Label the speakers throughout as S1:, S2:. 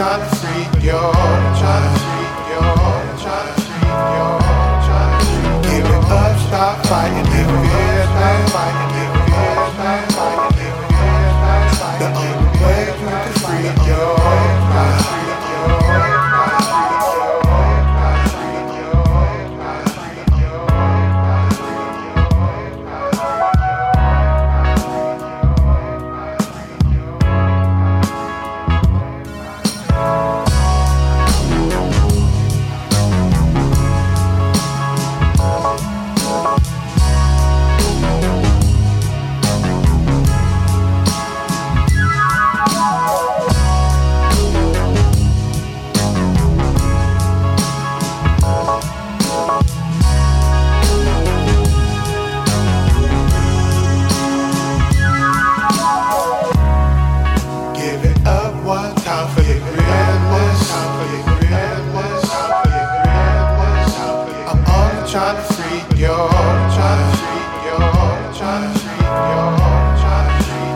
S1: shall treat your trying see your trying see your trying see your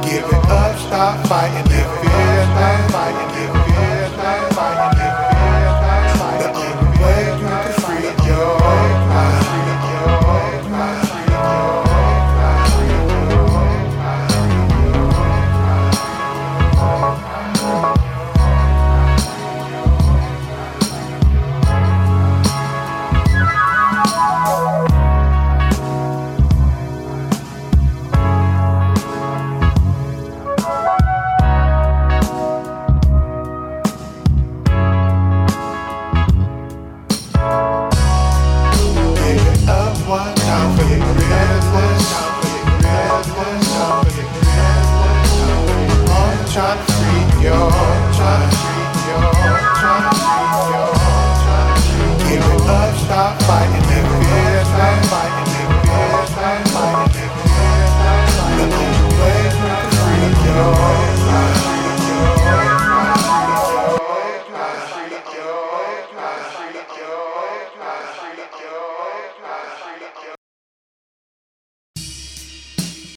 S1: Give it up, stop fighting. Trying to treat your, trying to treat your, trying to